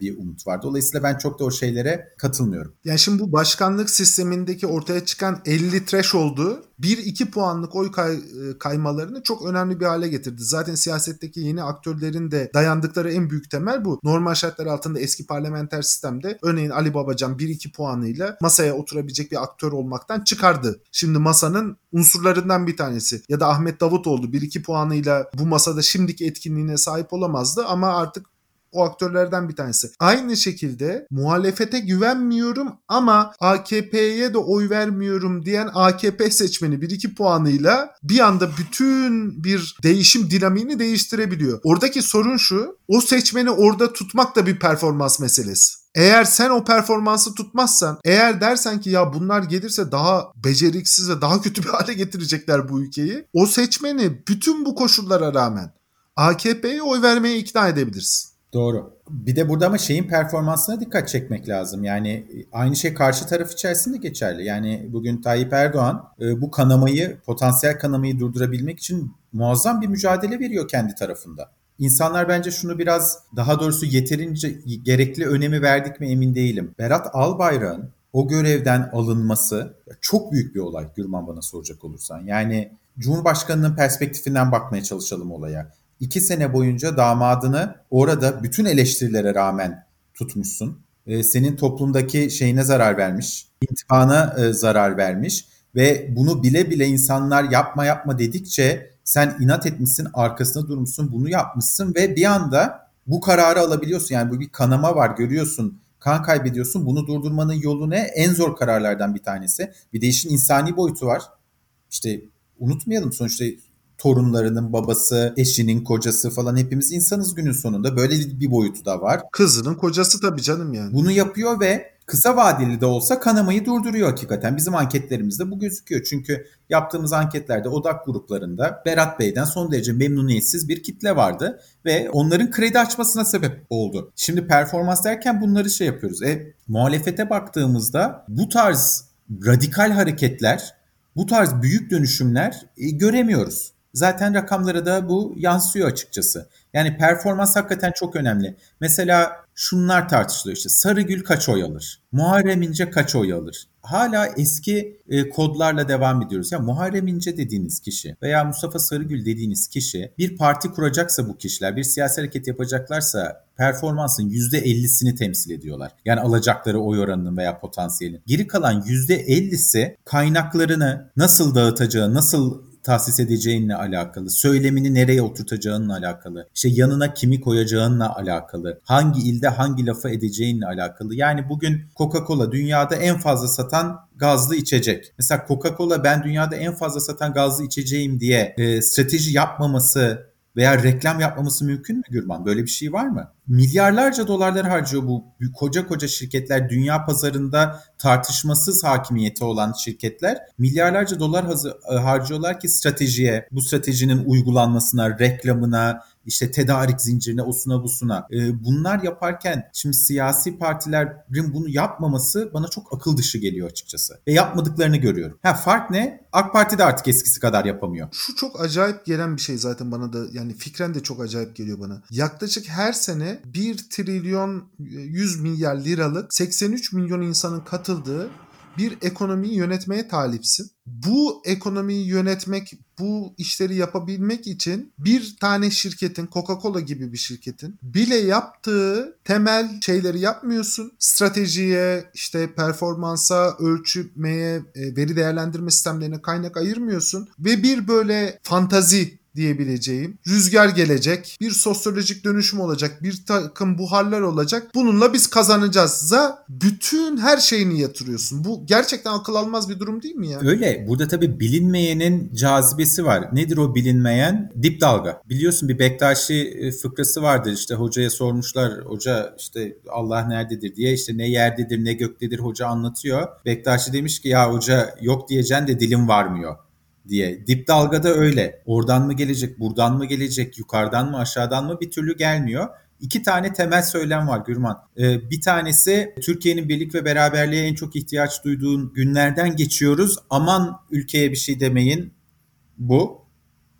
bir umut var. Dolayısıyla ben çok da o şeylere katılmıyorum. Yani şimdi bu başkanlık sistemindeki ortaya çıkan 50 trash oldu. 1-2 puanlık oy kay, e, kaymalarını çok önemli bir hale getirdi. Zaten siyasetteki yeni aktörlerin de dayandıkları en büyük temel bu. Normal şartlar altında eski parlamenter sistemde örneğin Ali Babacan 1-2 puanıyla masaya oturabilecek bir aktör olmaktan çıkardı. Şimdi masanın unsurlarından bir tanesi. Ya da Ahmet Davutoğlu 1-2 puanıyla bu masada şimdiki etkinliğine sahip olamazdı ama artık o aktörlerden bir tanesi. Aynı şekilde muhalefete güvenmiyorum ama AKP'ye de oy vermiyorum diyen AKP seçmeni 1-2 puanıyla bir anda bütün bir değişim dinamiğini değiştirebiliyor. Oradaki sorun şu o seçmeni orada tutmak da bir performans meselesi. Eğer sen o performansı tutmazsan, eğer dersen ki ya bunlar gelirse daha beceriksiz ve daha kötü bir hale getirecekler bu ülkeyi. O seçmeni bütün bu koşullara rağmen AKP'ye oy vermeye ikna edebilirsin. Doğru. Bir de burada ama şeyin performansına dikkat çekmek lazım. Yani aynı şey karşı taraf içerisinde geçerli. Yani bugün Tayyip Erdoğan e, bu kanamayı, potansiyel kanamayı durdurabilmek için muazzam bir mücadele veriyor kendi tarafında. İnsanlar bence şunu biraz daha doğrusu yeterince gerekli önemi verdik mi emin değilim. Berat Albayrak'ın o görevden alınması çok büyük bir olay Gürman bana soracak olursan. Yani Cumhurbaşkanının perspektifinden bakmaya çalışalım olaya iki sene boyunca damadını orada bütün eleştirilere rağmen tutmuşsun. E, senin toplumdaki şeyine zarar vermiş, intibana e, zarar vermiş ve bunu bile bile insanlar yapma yapma dedikçe sen inat etmişsin, arkasında durmuşsun, bunu yapmışsın ve bir anda bu kararı alabiliyorsun. Yani bu bir kanama var görüyorsun kan kaybediyorsun. Bunu durdurmanın yolu ne? En zor kararlardan bir tanesi. Bir de işin insani boyutu var. İşte unutmayalım sonuçta torunlarının babası, eşinin kocası falan hepimiz insanız günün sonunda. Böyle bir boyutu da var. Kızının kocası tabii canım yani. Bunu yapıyor ve kısa vadeli de olsa kanamayı durduruyor hakikaten. Bizim anketlerimizde bu gözüküyor. Çünkü yaptığımız anketlerde odak gruplarında Berat Bey'den son derece memnuniyetsiz bir kitle vardı ve onların kredi açmasına sebep oldu. Şimdi performans derken bunları şey yapıyoruz. E, muhalefete baktığımızda bu tarz radikal hareketler, bu tarz büyük dönüşümler e, göremiyoruz. Zaten rakamlara da bu yansıyor açıkçası. Yani performans hakikaten çok önemli. Mesela şunlar tartışılıyor işte Sarıgül kaç oy alır? Muharrem İnce kaç oy alır? Hala eski e, kodlarla devam ediyoruz. Ya Muharrem İnce dediğiniz kişi veya Mustafa Sarıgül dediğiniz kişi bir parti kuracaksa bu kişiler, bir siyasi hareket yapacaklarsa performansın %50'sini temsil ediyorlar. Yani alacakları oy oranının veya potansiyelin. Geri kalan %50'si kaynaklarını nasıl dağıtacağı, nasıl tahsis edeceğinle alakalı, söylemini nereye oturtacağınla alakalı, işte yanına kimi koyacağınla alakalı, hangi ilde hangi lafı edeceğinle alakalı. Yani bugün Coca-Cola dünyada en fazla satan gazlı içecek. Mesela Coca-Cola ben dünyada en fazla satan gazlı içeceğim diye e, strateji yapmaması veya reklam yapmaması mümkün mü Gürman? Böyle bir şey var mı? Milyarlarca dolarlar harcıyor bu koca koca şirketler dünya pazarında tartışmasız hakimiyeti olan şirketler milyarlarca dolar e, harcıyorlar ki stratejiye, bu stratejinin uygulanmasına, reklamına, işte tedarik zincirine, osuna busuna. E, bunlar yaparken şimdi siyasi partilerin bunu yapmaması bana çok akıl dışı geliyor açıkçası. Ve yapmadıklarını görüyorum. Ha fark ne? AK Parti de artık eskisi kadar yapamıyor. Şu çok acayip gelen bir şey zaten bana da yani fikren de çok acayip geliyor bana. Yaklaşık her sene 1 trilyon 100 milyar liralık 83 milyon insanın katıldığı bir ekonomiyi yönetmeye talipsin. Bu ekonomiyi yönetmek bu işleri yapabilmek için bir tane şirketin Coca-Cola gibi bir şirketin bile yaptığı temel şeyleri yapmıyorsun. Stratejiye, işte performansa, ölçmeye, e, veri değerlendirme sistemlerine kaynak ayırmıyorsun ve bir böyle fantazi diyebileceğim. Rüzgar gelecek, bir sosyolojik dönüşüm olacak, bir takım buharlar olacak. Bununla biz kazanacağız. Za bütün her şeyini yatırıyorsun. Bu gerçekten akıl almaz bir durum değil mi ya? Öyle. Burada tabii bilinmeyenin cazibesi var. Nedir o bilinmeyen? Dip dalga. Biliyorsun bir Bektaşi e, fıkrası vardır. İşte hocaya sormuşlar. Hoca işte Allah nerededir diye işte ne yerdedir ne göktedir hoca anlatıyor. Bektaşi demiş ki ya hoca yok diyeceksin de dilim varmıyor diye. Dip dalgada öyle. Oradan mı gelecek, buradan mı gelecek, yukarıdan mı, aşağıdan mı bir türlü gelmiyor. İki tane temel söylem var Gürman. Ee, bir tanesi Türkiye'nin birlik ve beraberliğe en çok ihtiyaç duyduğun günlerden geçiyoruz. Aman ülkeye bir şey demeyin. Bu.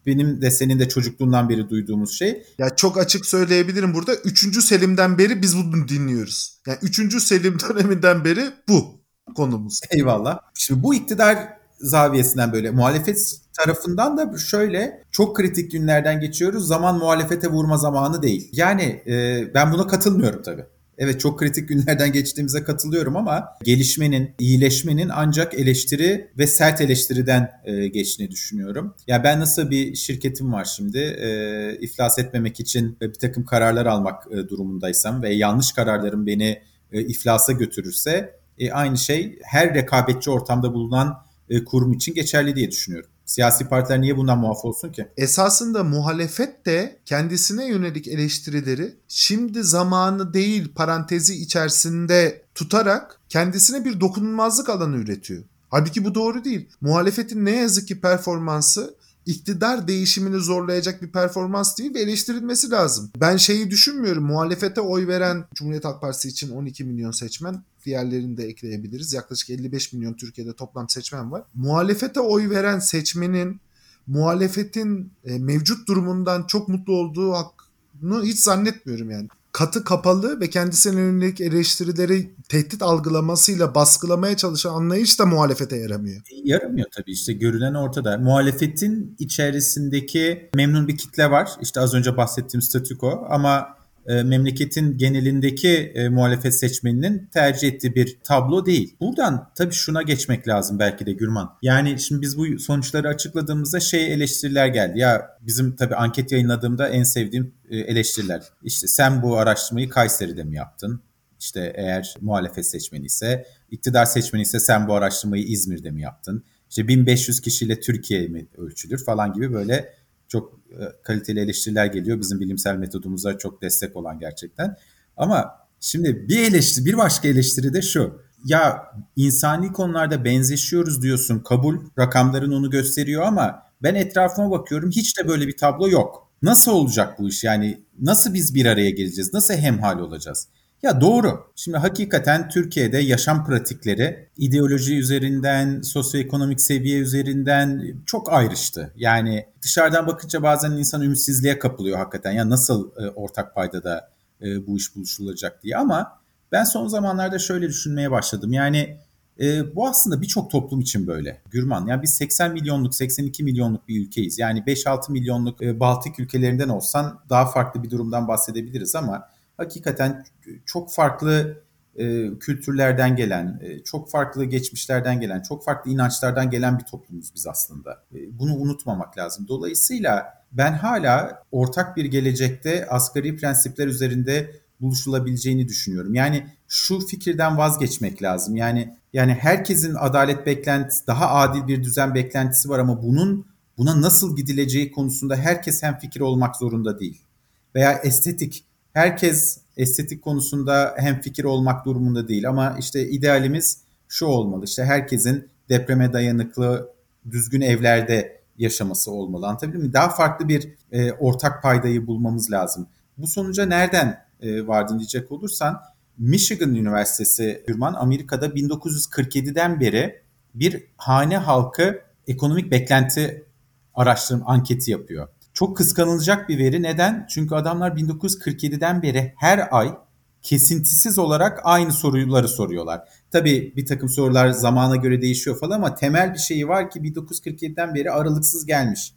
Benim de senin de çocukluğundan beri duyduğumuz şey. Ya çok açık söyleyebilirim burada. Üçüncü Selim'den beri biz bunu dinliyoruz. Yani üçüncü Selim döneminden beri bu konumuz. Eyvallah. Şimdi bu iktidar zaviyesinden böyle muhalefet tarafından da şöyle çok kritik günlerden geçiyoruz. Zaman muhalefete vurma zamanı değil. Yani e, ben buna katılmıyorum tabii. Evet çok kritik günlerden geçtiğimize katılıyorum ama gelişmenin, iyileşmenin ancak eleştiri ve sert eleştiriden e, geçtiğini düşünüyorum. Ya ben nasıl bir şirketim var şimdi e, iflas etmemek için bir takım kararlar almak e, durumundaysam ve yanlış kararlarım beni e, iflasa götürürse e, aynı şey her rekabetçi ortamda bulunan e, kurum için geçerli diye düşünüyorum. Siyasi partiler niye bundan muaf olsun ki? Esasında muhalefet de kendisine yönelik eleştirileri şimdi zamanı değil parantezi içerisinde tutarak kendisine bir dokunulmazlık alanı üretiyor. Halbuki bu doğru değil. Muhalefetin ne yazık ki performansı iktidar değişimini zorlayacak bir performans değil ve eleştirilmesi lazım. Ben şeyi düşünmüyorum. Muhalefete oy veren Cumhuriyet Halk Partisi için 12 milyon seçmen diğerlerini de ekleyebiliriz. Yaklaşık 55 milyon Türkiye'de toplam seçmen var. Muhalefete oy veren seçmenin muhalefetin e, mevcut durumundan çok mutlu olduğu hakkını hiç zannetmiyorum yani katı kapalı ve kendisine yönelik eleştirileri tehdit algılamasıyla baskılamaya çalışan anlayış da muhalefete yaramıyor. E, yaramıyor tabii işte görünen ortada. Muhalefetin içerisindeki memnun bir kitle var. İşte az önce bahsettiğim statüko ama e, memleketin genelindeki e, muhalefet seçmeninin tercih ettiği bir tablo değil. Buradan tabii şuna geçmek lazım belki de Gürman. Yani şimdi biz bu sonuçları açıkladığımızda şey eleştiriler geldi. Ya bizim tabii anket yayınladığımda en sevdiğim e, eleştiriler. İşte sen bu araştırmayı Kayseri'de mi yaptın? İşte eğer muhalefet seçmeni ise, iktidar seçmeni ise sen bu araştırmayı İzmir'de mi yaptın? İşte 1500 kişiyle Türkiye mi ölçülür falan gibi böyle çok e, kaliteli eleştiriler geliyor. Bizim bilimsel metodumuza çok destek olan gerçekten. Ama şimdi bir eleştiri, bir başka eleştiri de şu. Ya insani konularda benzeşiyoruz diyorsun kabul. Rakamların onu gösteriyor ama ben etrafıma bakıyorum hiç de böyle bir tablo yok. Nasıl olacak bu iş? Yani nasıl biz bir araya geleceğiz? Nasıl hemhal olacağız? Ya doğru. Şimdi hakikaten Türkiye'de yaşam pratikleri ideoloji üzerinden, sosyoekonomik seviye üzerinden çok ayrıştı. Yani dışarıdan bakınca bazen insan ümitsizliğe kapılıyor hakikaten. Ya nasıl e, ortak paydada e, bu iş buluşulacak diye ama ben son zamanlarda şöyle düşünmeye başladım. Yani e, bu aslında birçok toplum için böyle. Gürman yani biz 80 milyonluk 82 milyonluk bir ülkeyiz. Yani 5-6 milyonluk e, Baltık ülkelerinden olsan daha farklı bir durumdan bahsedebiliriz ama hakikaten çok farklı e, kültürlerden gelen, e, çok farklı geçmişlerden gelen, çok farklı inançlardan gelen bir toplumuz biz aslında. E, bunu unutmamak lazım. Dolayısıyla ben hala ortak bir gelecekte asgari prensipler üzerinde buluşulabileceğini düşünüyorum. Yani şu fikirden vazgeçmek lazım. Yani yani herkesin adalet beklentisi, daha adil bir düzen beklentisi var ama bunun buna nasıl gidileceği konusunda herkes hem fikir olmak zorunda değil. Veya estetik herkes estetik konusunda hem fikir olmak durumunda değil ama işte idealimiz şu olmalı. İşte herkesin depreme dayanıklı düzgün evlerde yaşaması olmalı. Anlatabildim mi? Daha farklı bir e, ortak paydayı bulmamız lazım. Bu sonuca nereden e, vardın diyecek olursan Michigan Üniversitesi Hürman Amerika'da 1947'den beri bir hane halkı ekonomik beklenti araştırma anketi yapıyor. Çok kıskanılacak bir veri. Neden? Çünkü adamlar 1947'den beri her ay kesintisiz olarak aynı soruları soruyorlar. Tabii bir takım sorular zamana göre değişiyor falan ama temel bir şeyi var ki 1947'den beri aralıksız gelmiş.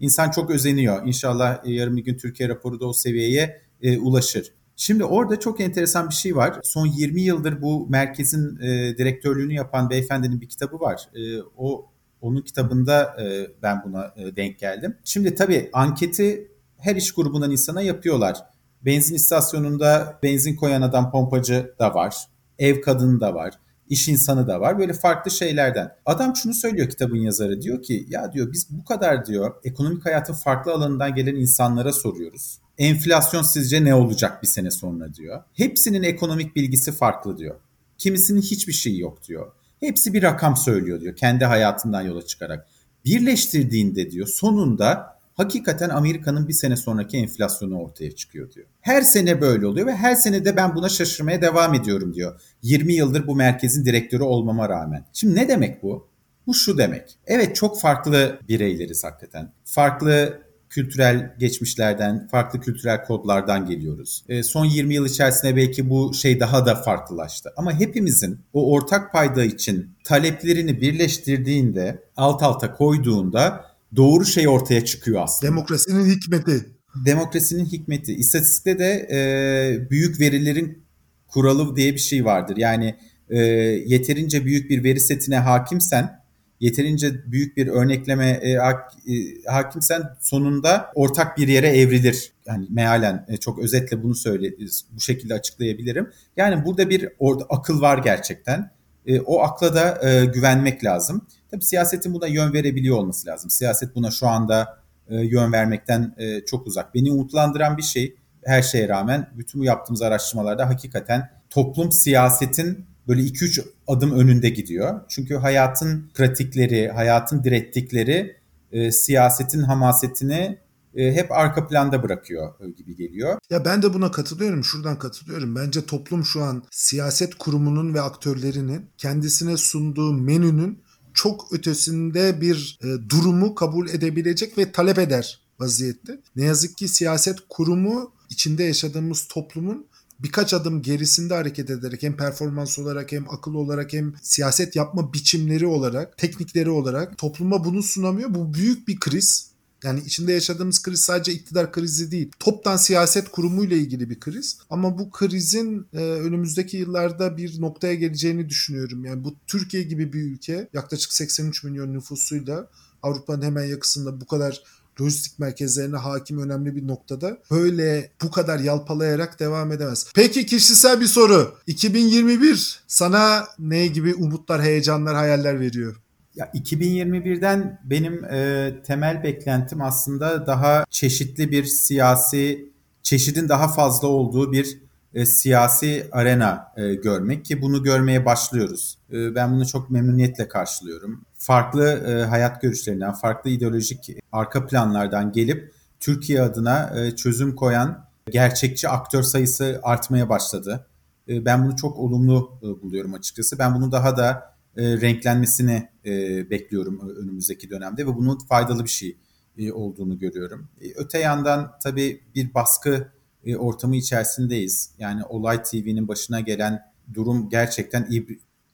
İnsan çok özeniyor. İnşallah e, yarın bir gün Türkiye raporu da o seviyeye e, ulaşır. Şimdi orada çok enteresan bir şey var. Son 20 yıldır bu merkezin e, direktörlüğünü yapan beyefendinin bir kitabı var. E, o onun kitabında e, ben buna e, denk geldim. Şimdi tabii anketi her iş grubundan insana yapıyorlar. Benzin istasyonunda benzin koyan adam pompacı da var. Ev kadını da var iş insanı da var. Böyle farklı şeylerden. Adam şunu söylüyor kitabın yazarı. Diyor ki ya diyor biz bu kadar diyor ekonomik hayatın farklı alanından gelen insanlara soruyoruz. Enflasyon sizce ne olacak bir sene sonra diyor. Hepsinin ekonomik bilgisi farklı diyor. Kimisinin hiçbir şeyi yok diyor. Hepsi bir rakam söylüyor diyor kendi hayatından yola çıkarak. Birleştirdiğinde diyor sonunda hakikaten Amerika'nın bir sene sonraki enflasyonu ortaya çıkıyor diyor. Her sene böyle oluyor ve her sene de ben buna şaşırmaya devam ediyorum diyor. 20 yıldır bu merkezin direktörü olmama rağmen. Şimdi ne demek bu? Bu şu demek. Evet çok farklı bireyleriz hakikaten. Farklı kültürel geçmişlerden, farklı kültürel kodlardan geliyoruz. E, son 20 yıl içerisinde belki bu şey daha da farklılaştı. Ama hepimizin o ortak payda için taleplerini birleştirdiğinde, alt alta koyduğunda doğru şey ortaya çıkıyor aslında. Demokrasinin hikmeti. Demokrasinin hikmeti. İstatistikte de e, büyük verilerin kuralı diye bir şey vardır. Yani e, yeterince büyük bir veri setine hakimsen, yeterince büyük bir örnekleme e, hak, e, hakimsen sonunda ortak bir yere evrilir. Yani mealen e, çok özetle bunu söyle bu şekilde açıklayabilirim. Yani burada bir orada akıl var gerçekten. E, o akla da e, güvenmek lazım. Tabii siyasetin buna yön verebiliyor olması lazım. Siyaset buna şu anda e, yön vermekten e, çok uzak. Beni umutlandıran bir şey her şeye rağmen bütün bu yaptığımız araştırmalarda hakikaten toplum siyasetin böyle 2-3 adım önünde gidiyor. Çünkü hayatın pratikleri, hayatın direttikleri e, siyasetin hamasetini e, hep arka planda bırakıyor e, gibi geliyor. Ya ben de buna katılıyorum. Şuradan katılıyorum. Bence toplum şu an siyaset kurumunun ve aktörlerinin kendisine sunduğu menünün çok ötesinde bir e, durumu kabul edebilecek ve talep eder vaziyette. Ne yazık ki siyaset kurumu içinde yaşadığımız toplumun birkaç adım gerisinde hareket ederek hem performans olarak hem akıl olarak hem siyaset yapma biçimleri olarak, teknikleri olarak topluma bunu sunamıyor. Bu büyük bir kriz. Yani içinde yaşadığımız kriz sadece iktidar krizi değil. Toptan siyaset kurumuyla ilgili bir kriz. Ama bu krizin e, önümüzdeki yıllarda bir noktaya geleceğini düşünüyorum. Yani bu Türkiye gibi bir ülke yaklaşık 83 milyon nüfusuyla Avrupa'nın hemen yakısında bu kadar lojistik merkezlerine hakim önemli bir noktada böyle bu kadar yalpalayarak devam edemez. Peki kişisel bir soru. 2021 sana ne gibi umutlar, heyecanlar, hayaller veriyor? Ya 2021'den benim e, temel beklentim aslında daha çeşitli bir siyasi çeşidin daha fazla olduğu bir e, siyasi arena e, görmek ki bunu görmeye başlıyoruz. E, ben bunu çok memnuniyetle karşılıyorum. Farklı e, hayat görüşlerinden, farklı ideolojik arka planlardan gelip Türkiye adına e, çözüm koyan gerçekçi aktör sayısı artmaya başladı. E, ben bunu çok olumlu e, buluyorum açıkçası. Ben bunu daha da e, renklenmesini e, bekliyorum önümüzdeki dönemde ve bunun faydalı bir şey e, olduğunu görüyorum. E, öte yandan tabii bir baskı e, ortamı içerisindeyiz. Yani Olay TV'nin başına gelen durum gerçekten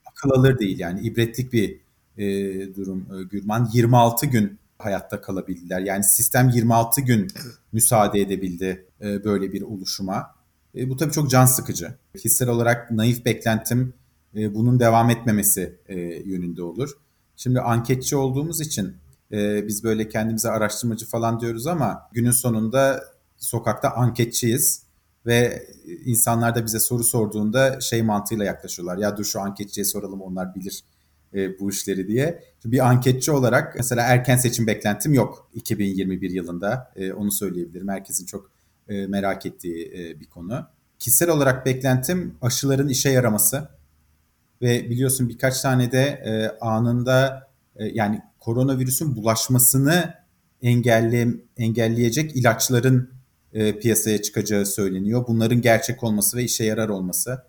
akıl alır değil yani ibretlik bir e, durum e, Gürman. 26 gün hayatta kalabildiler. Yani sistem 26 gün müsaade edebildi e, böyle bir oluşuma. E, bu tabii çok can sıkıcı. Hissel olarak naif beklentim e, bunun devam etmemesi e, yönünde olur. Şimdi anketçi olduğumuz için e, biz böyle kendimize araştırmacı falan diyoruz ama günün sonunda sokakta anketçiyiz ve insanlar da bize soru sorduğunda şey mantığıyla yaklaşıyorlar. Ya dur şu anketçiye soralım onlar bilir e, bu işleri diye. Bir anketçi olarak mesela erken seçim beklentim yok 2021 yılında. E, onu söyleyebilirim. Herkesin çok e, merak ettiği bir konu. Kişisel olarak beklentim aşıların işe yaraması ve biliyorsun birkaç tane de anında yani koronavirüsün bulaşmasını engelle, engelleyecek ilaçların piyasaya çıkacağı söyleniyor. Bunların gerçek olması ve işe yarar olması.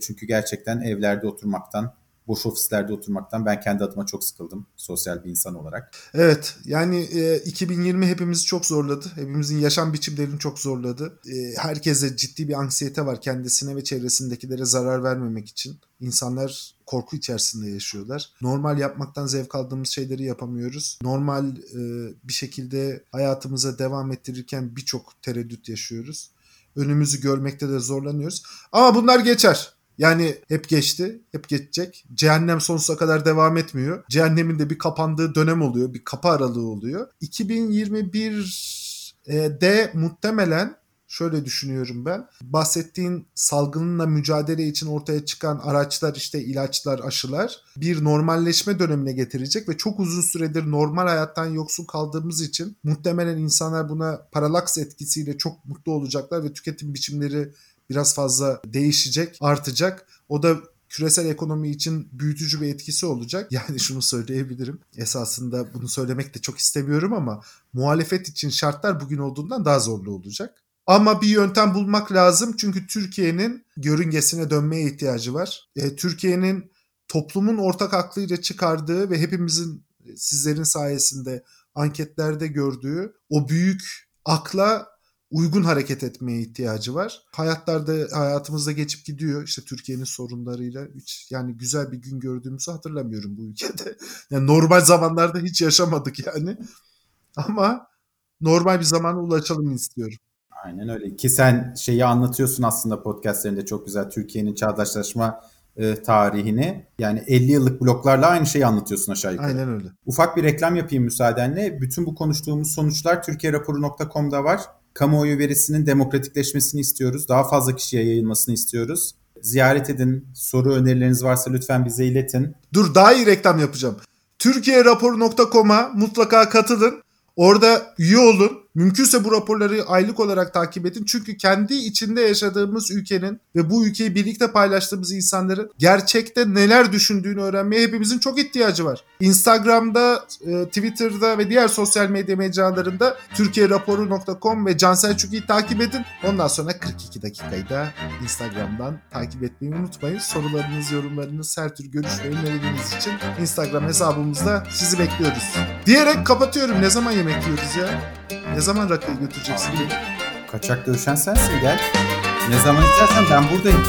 Çünkü gerçekten evlerde oturmaktan boş ofislerde oturmaktan ben kendi adıma çok sıkıldım sosyal bir insan olarak. Evet yani e, 2020 hepimizi çok zorladı. Hepimizin yaşam biçimlerini çok zorladı. E, herkese ciddi bir anksiyete var kendisine ve çevresindekilere zarar vermemek için. İnsanlar korku içerisinde yaşıyorlar. Normal yapmaktan zevk aldığımız şeyleri yapamıyoruz. Normal e, bir şekilde hayatımıza devam ettirirken birçok tereddüt yaşıyoruz. Önümüzü görmekte de zorlanıyoruz. Ama bunlar geçer. Yani hep geçti, hep geçecek. Cehennem sonsuza kadar devam etmiyor. Cehennemin de bir kapandığı dönem oluyor, bir kapı aralığı oluyor. 2021'de muhtemelen şöyle düşünüyorum ben. Bahsettiğin salgınla mücadele için ortaya çıkan araçlar işte ilaçlar, aşılar bir normalleşme dönemine getirecek ve çok uzun süredir normal hayattan yoksun kaldığımız için muhtemelen insanlar buna paralaks etkisiyle çok mutlu olacaklar ve tüketim biçimleri biraz fazla değişecek, artacak. O da küresel ekonomi için büyütücü bir etkisi olacak. Yani şunu söyleyebilirim. Esasında bunu söylemek de çok istemiyorum ama muhalefet için şartlar bugün olduğundan daha zorlu olacak. Ama bir yöntem bulmak lazım çünkü Türkiye'nin görüngesine dönmeye ihtiyacı var. E, Türkiye'nin toplumun ortak aklıyla çıkardığı ve hepimizin sizlerin sayesinde anketlerde gördüğü o büyük akla uygun hareket etmeye ihtiyacı var. Hayatlarda hayatımızda geçip gidiyor işte Türkiye'nin sorunlarıyla hiç yani güzel bir gün gördüğümüzü hatırlamıyorum bu ülkede. Yani normal zamanlarda hiç yaşamadık yani. Ama normal bir zamana ulaşalım istiyorum. Aynen öyle. Ki sen şeyi anlatıyorsun aslında podcastlerinde çok güzel Türkiye'nin çağdaşlaşma e, tarihini. Yani 50 yıllık bloklarla aynı şeyi anlatıyorsun aşağı yukarı. Aynen öyle. Ufak bir reklam yapayım müsaadenle. Bütün bu konuştuğumuz sonuçlar türkiyeraporu.com'da var. Kamuoyu verisinin demokratikleşmesini istiyoruz. Daha fazla kişiye yayılmasını istiyoruz. Ziyaret edin. Soru önerileriniz varsa lütfen bize iletin. Dur daha iyi reklam yapacağım. Türkiyeraporu.com'a mutlaka katılın. Orada üye olun. Mümkünse bu raporları aylık olarak takip edin. Çünkü kendi içinde yaşadığımız ülkenin ve bu ülkeyi birlikte paylaştığımız insanların gerçekte neler düşündüğünü öğrenmeye hepimizin çok ihtiyacı var. Instagram'da, e, Twitter'da ve diğer sosyal medya mecralarında türkiyeraporu.com ve Can Selçuk'u takip edin. Ondan sonra 42 dakikayı da Instagram'dan takip etmeyi unutmayın. Sorularınız, yorumlarınız, her tür görüş ve önerileriniz için Instagram hesabımızda sizi bekliyoruz. Diyerek kapatıyorum. Ne zaman yemek yiyoruz ya? Ne zaman rakıyı götüreceksin? Kaçak dövüşen sensin gel. Ne zaman istersen ben buradayım.